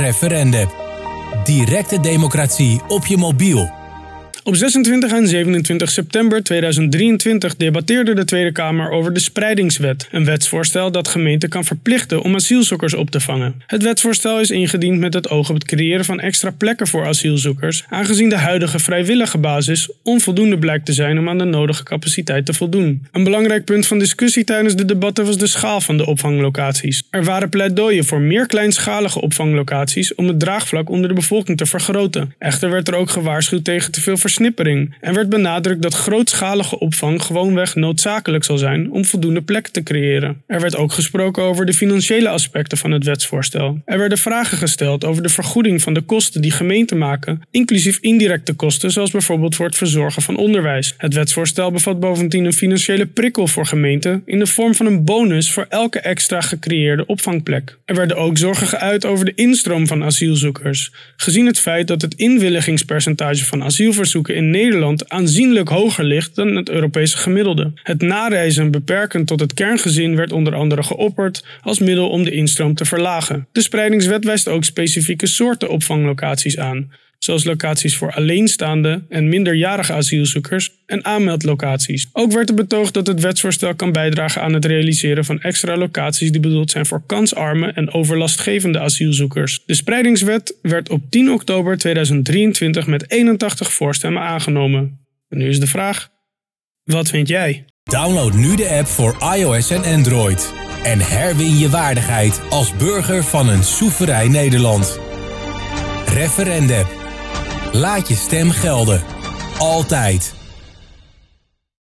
Referendum. Directe democratie op je mobiel. Op 26 en 27 september 2023 debatteerde de Tweede Kamer over de Spreidingswet, een wetsvoorstel dat gemeenten kan verplichten om asielzoekers op te vangen. Het wetsvoorstel is ingediend met het oog op het creëren van extra plekken voor asielzoekers, aangezien de huidige vrijwillige basis onvoldoende blijkt te zijn om aan de nodige capaciteit te voldoen. Een belangrijk punt van discussie tijdens de debatten was de schaal van de opvanglocaties. Er waren pleidooien voor meer kleinschalige opvanglocaties om het draagvlak onder de bevolking te vergroten. Echter werd er ook gewaarschuwd tegen te veel en werd benadrukt dat grootschalige opvang gewoonweg noodzakelijk zal zijn om voldoende plekken te creëren. Er werd ook gesproken over de financiële aspecten van het wetsvoorstel. Er werden vragen gesteld over de vergoeding van de kosten die gemeenten maken, inclusief indirecte kosten zoals bijvoorbeeld voor het verzorgen van onderwijs. Het wetsvoorstel bevat bovendien een financiële prikkel voor gemeenten in de vorm van een bonus voor elke extra gecreëerde opvangplek. Er werden ook zorgen geuit over de instroom van asielzoekers, gezien het feit dat het inwilligingspercentage van in Nederland aanzienlijk hoger ligt dan het Europese gemiddelde. Het nareizen beperkend tot het kerngezin werd onder andere geopperd als middel om de instroom te verlagen. De spreidingswet wijst ook specifieke soorten opvanglocaties aan, zoals locaties voor alleenstaande en minderjarige asielzoekers en aanmeldlocaties. Ook werd er betoogd dat het wetsvoorstel kan bijdragen aan het realiseren van extra locaties die bedoeld zijn voor kansarme en overlastgevende asielzoekers. De spreidingswet werd op 10 oktober 2023 met 81 voorstemmen aangenomen. En nu is de vraag: wat vind jij? Download nu de app voor iOS en Android. En herwin je waardigheid als burger van een soeverein Nederland. Referendum. Laat je stem gelden. Altijd.